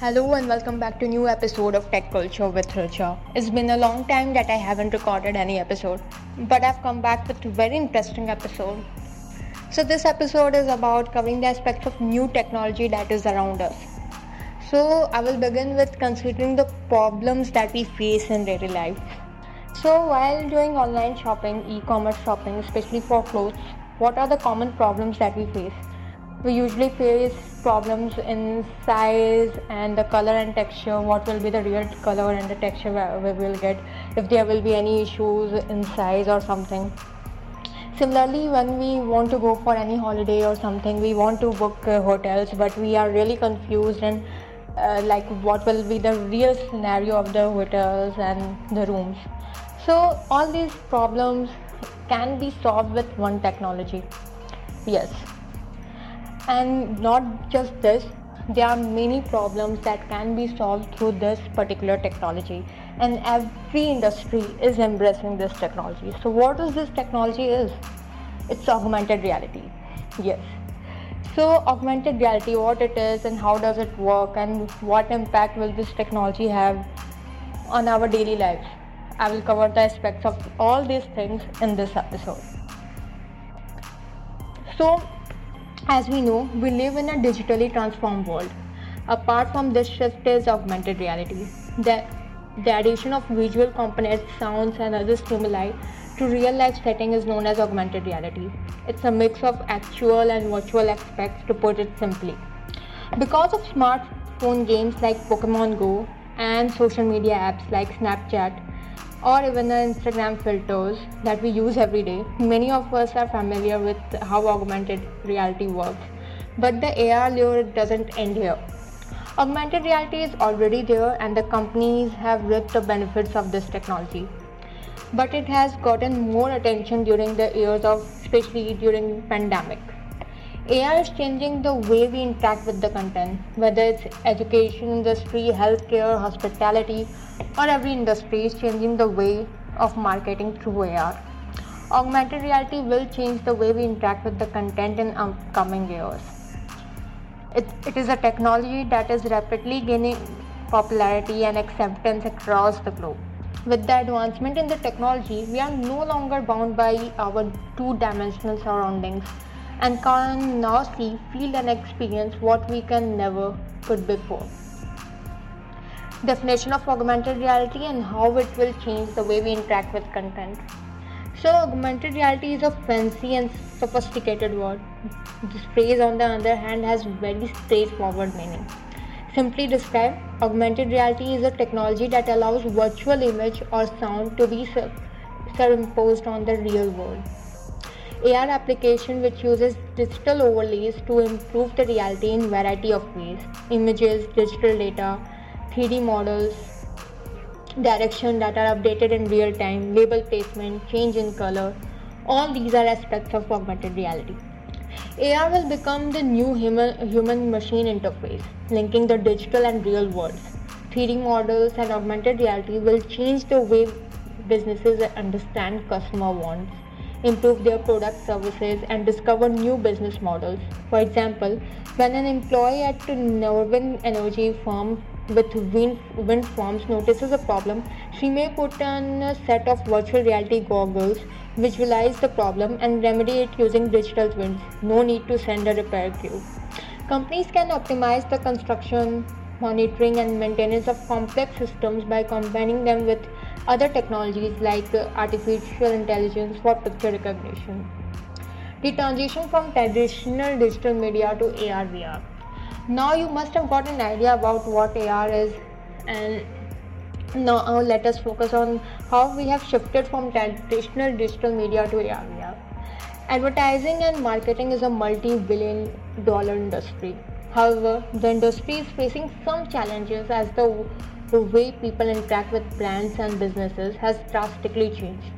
Hello and welcome back to new episode of Tech Culture with Richa. It's been a long time that I haven't recorded any episode, but I've come back with a very interesting episode. So this episode is about covering the aspects of new technology that is around us. So I will begin with considering the problems that we face in daily life. So while doing online shopping, e-commerce shopping, especially for clothes, what are the common problems that we face? We usually face problems in size and the color and texture what will be the real color and the texture we will get if there will be any issues in size or something. Similarly when we want to go for any holiday or something we want to book uh, hotels but we are really confused and uh, like what will be the real scenario of the hotels and the rooms. So all these problems can be solved with one technology. Yes and not just this, there are many problems that can be solved through this particular technology and every industry is embracing this technology. So what is this technology is? It's augmented reality. Yes. So augmented reality, what it is and how does it work and what impact will this technology have on our daily lives? I will cover the aspects of all these things in this episode. So as we know, we live in a digitally transformed world. Apart from this shift is augmented reality. The, the addition of visual components, sounds and other stimuli to real life setting is known as augmented reality. It's a mix of actual and virtual aspects to put it simply. Because of smartphone games like Pokemon Go and social media apps like Snapchat, or even the Instagram filters that we use every day. Many of us are familiar with how augmented reality works, but the AR lure doesn't end here. Augmented reality is already there and the companies have reaped the benefits of this technology. But it has gotten more attention during the years of especially during pandemic. AI is changing the way we interact with the content, whether it's education industry, healthcare, hospitality, or every industry is changing the way of marketing through AR. Augmented reality will change the way we interact with the content in upcoming years. It, it is a technology that is rapidly gaining popularity and acceptance across the globe. With the advancement in the technology, we are no longer bound by our two dimensional surroundings and can now see, feel, and experience what we can never could before. Definition of augmented reality and how it will change the way we interact with content. So, augmented reality is a fancy and sophisticated word. This phrase, on the other hand, has very straightforward meaning. Simply described, augmented reality is a technology that allows virtual image or sound to be superimposed on the real world. AR application which uses digital overlays to improve the reality in variety of ways. Images, digital data, 3D models, direction that are updated in real time, label placement, change in color. All these are aspects of augmented reality. AR will become the new human machine interface, linking the digital and real worlds. 3D models and augmented reality will change the way businesses understand customer wants improve their product services, and discover new business models. For example, when an employee at a Norwin Energy firm with wind, wind farms notices a problem, she may put on a set of virtual reality goggles, visualize the problem, and remedy it using digital twins. No need to send a repair crew. Companies can optimize the construction, monitoring, and maintenance of complex systems by combining them with other technologies like artificial intelligence for picture recognition. The transition from traditional digital media to AR VR. Now you must have got an idea about what AR is and now uh, let us focus on how we have shifted from traditional digital media to AR VR. Advertising and marketing is a multi-billion dollar industry. However, the industry is facing some challenges as the the way people interact with brands and businesses has drastically changed.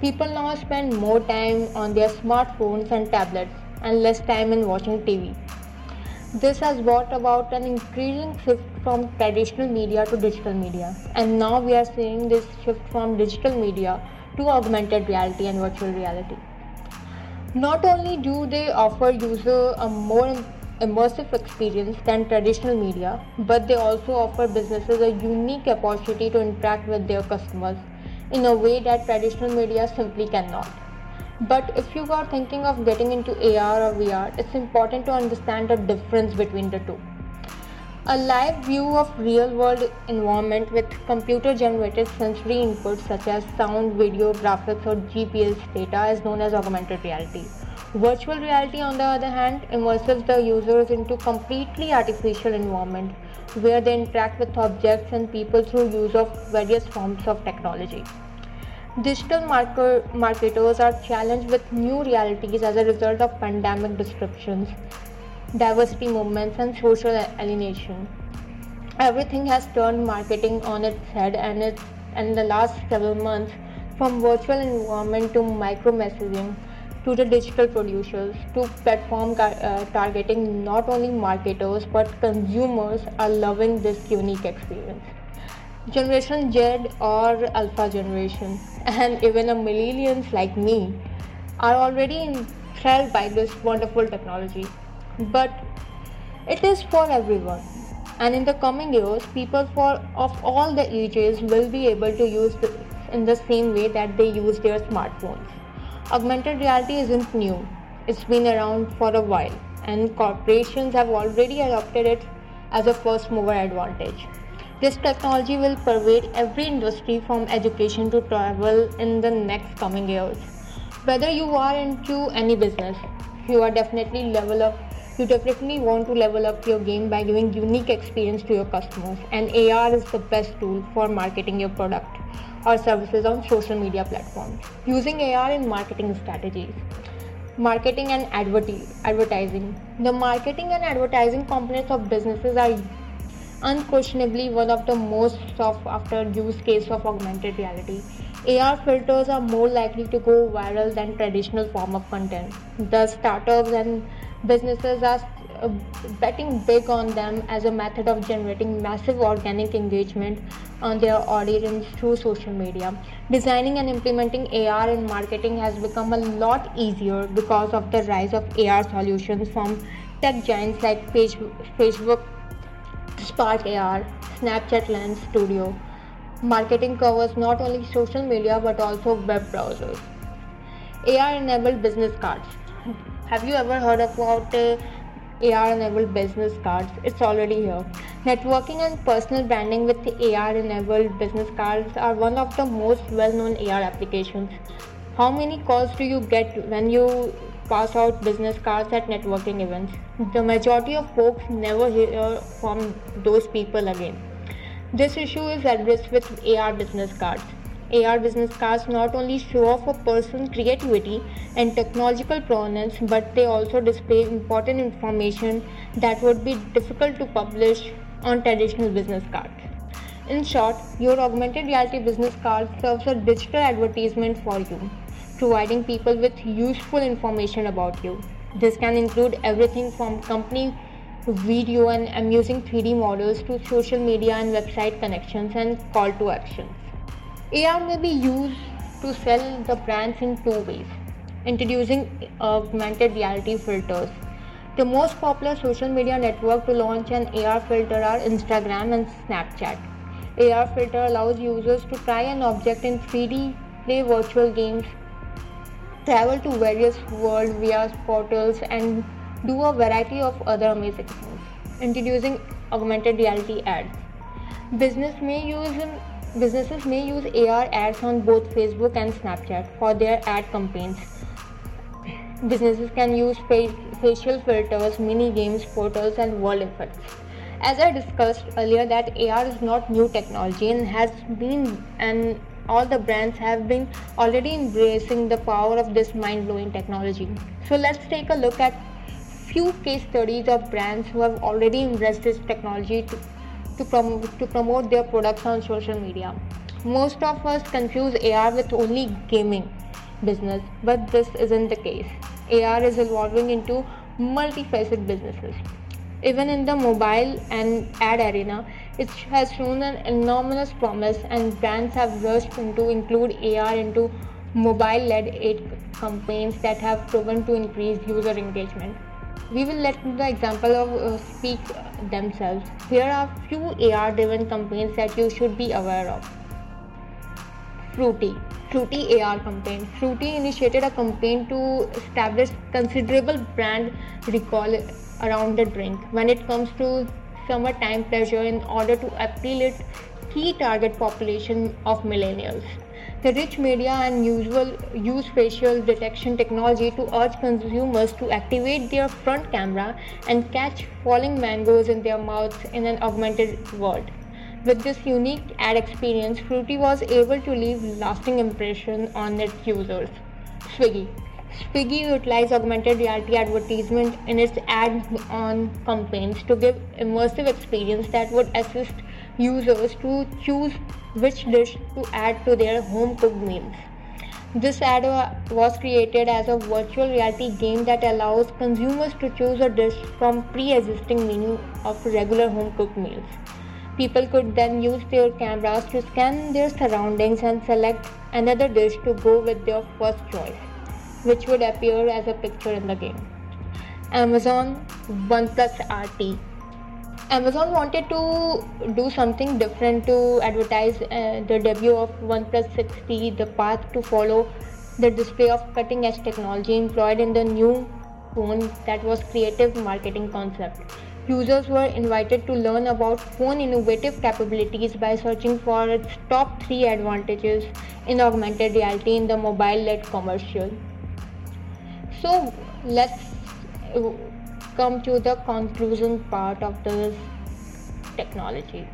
People now spend more time on their smartphones and tablets and less time in watching TV. This has brought about an increasing shift from traditional media to digital media, and now we are seeing this shift from digital media to augmented reality and virtual reality. Not only do they offer user a more immersive experience than traditional media, but they also offer businesses a unique opportunity to interact with their customers in a way that traditional media simply cannot. But if you are thinking of getting into AR or VR, it's important to understand the difference between the two. A live view of real world environment with computer generated sensory inputs such as sound, video, graphics or GPS data is known as augmented reality. Virtual reality on the other hand immerses the users into completely artificial environment where they interact with objects and people through use of various forms of technology. Digital marker, marketers are challenged with new realities as a result of pandemic disruptions diversity movements, and social alienation. Everything has turned marketing on its head, and it's in the last several months, from virtual environment to micro messaging to the digital producers to platform uh, targeting not only marketers but consumers are loving this unique experience. Generation Z or Alpha generation and even a millennials like me are already enthralled by this wonderful technology but it is for everyone. And in the coming years people for of all the ages will be able to use this in the same way that they use their smartphones. Augmented reality isn't new. It's been around for a while. And corporations have already adopted it as a first mover advantage. This technology will pervade every industry from education to travel in the next coming years. Whether you are into any business you are definitely level up you definitely want to level up your game by giving unique experience to your customers and AR is the best tool for marketing your product or services on social media platforms. Using AR in marketing strategies. Marketing and advertising. The marketing and advertising components of businesses are unquestionably one of the most sought after use case of augmented reality. AR filters are more likely to go viral than traditional form of content. The startups and businesses are uh, betting big on them as a method of generating massive organic engagement on their audience through social media. Designing and implementing AR in marketing has become a lot easier because of the rise of AR solutions from tech giants like Facebook, Spark AR, Snapchat Lens Studio. Marketing covers not only social media but also web browsers. AR enabled business cards have you ever heard about uh, AR enabled business cards? It's already here. Networking and personal branding with AR enabled business cards are one of the most well known AR applications. How many calls do you get when you pass out business cards at networking events? The majority of folks never hear from those people again. This issue is addressed with AR business cards. AR business cards not only show off a person's creativity and technological prowess, but they also display important information that would be difficult to publish on traditional business cards. In short, your augmented reality business card serves a digital advertisement for you, providing people with useful information about you. This can include everything from company video and amusing 3D models to social media and website connections and call to actions. AR may be used to sell the brands in two ways introducing augmented reality filters. The most popular social media network to launch an AR filter are Instagram and Snapchat. AR filter allows users to try an object in 3D, play virtual games, travel to various world via portals, and do a variety of other amazing things. Introducing augmented reality ads. Business may use Businesses may use AR ads on both Facebook and Snapchat for their ad campaigns. Businesses can use facial filters, mini games, portals, and wall effects. As I discussed earlier, that AR is not new technology and has been and all the brands have been already embracing the power of this mind-blowing technology. So let's take a look at few case studies of brands who have already embraced this technology to to, prom- to promote their products on social media. Most of us confuse AR with only gaming business, but this isn't the case. AR is evolving into multifaceted businesses. Even in the mobile and ad arena, it has shown an enormous promise, and brands have rushed into include AR into mobile-led ad campaigns that have proven to increase user engagement. We will let the example of uh, speak themselves. Here are few AR driven campaigns that you should be aware of. Frooti. Frooti AR campaign. Frooti initiated a campaign to establish considerable brand recall around the drink when it comes to summertime pleasure in order to appeal its key target population of millennials. The rich media and usual use facial detection technology to urge consumers to activate their front camera and catch falling mangoes in their mouths in an augmented world. With this unique ad experience, Frooti was able to leave lasting impression on its users. Swiggy. Swiggy utilized augmented reality advertisement in its ad on campaigns to give immersive experience that would assist users to choose which dish to add to their home cooked meals. This ad was created as a virtual reality game that allows consumers to choose a dish from pre-existing menu of regular home cooked meals. People could then use their cameras to scan their surroundings and select another dish to go with their first choice, which would appear as a picture in the game. Amazon OnePlus RT Amazon wanted to do something different to advertise uh, the debut of OnePlus 6T, the path to follow the display of cutting edge technology employed in the new phone that was creative marketing concept. Users were invited to learn about phone innovative capabilities by searching for its top 3 advantages in augmented reality in the mobile led commercial. So let's come to the conclusion part of this technology.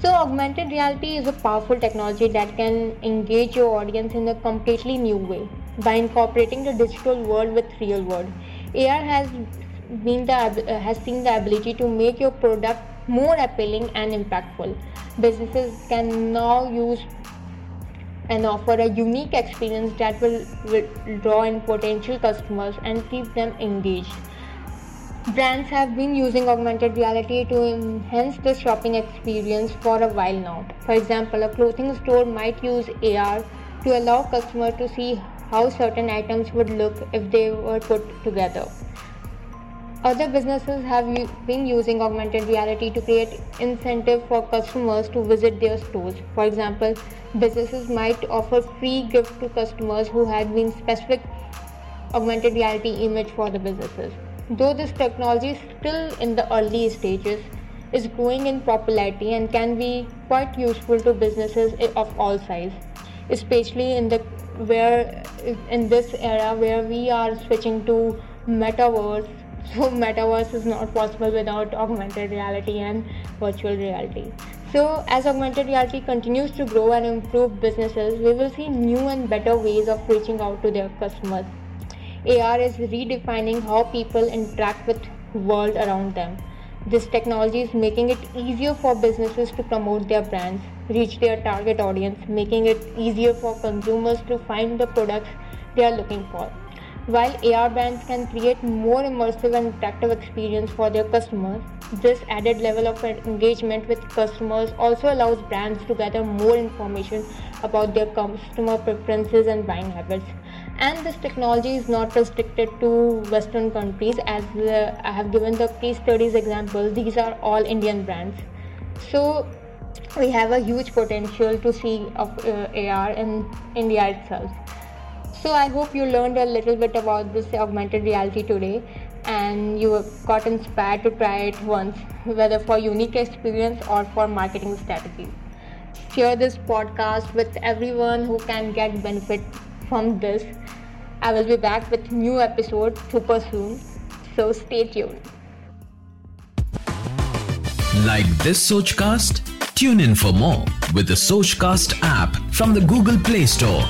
So, augmented reality is a powerful technology that can engage your audience in a completely new way by incorporating the digital world with real world. AR has been the uh, has seen the ability to make your product more appealing and impactful. Businesses can now use and offer a unique experience that will, will draw in potential customers and keep them engaged. Brands have been using augmented reality to enhance the shopping experience for a while now. For example, a clothing store might use AR to allow customers to see how certain items would look if they were put together. Other businesses have been using augmented reality to create incentive for customers to visit their stores. For example, businesses might offer free gift to customers who had been specific augmented reality image for the businesses. Though this technology is still in the early stages, is growing in popularity and can be quite useful to businesses of all size, especially in the where in this era where we are switching to metaverse. So metaverse is not possible without augmented reality and virtual reality. So as augmented reality continues to grow and improve businesses, we will see new and better ways of reaching out to their customers. AR is redefining how people interact with the world around them. This technology is making it easier for businesses to promote their brands, reach their target audience, making it easier for consumers to find the products they are looking for. While AR brands can create more immersive and interactive experience for their customers, this added level of engagement with customers also allows brands to gather more information about their customer preferences and buying habits and this technology is not restricted to western countries. As uh, i have given the case studies example these are all indian brands. So we have a huge potential to see of uh, ar in india itself. So i hope you learned a little bit about this augmented reality today and you got inspired to try it once whether for unique experience or for marketing strategy. Share this podcast with everyone who can get benefit from this. I will be back with new episode super soon. So stay tuned. Like this Sochcast? Tune in for more with the Sochcast app from the Google Play Store.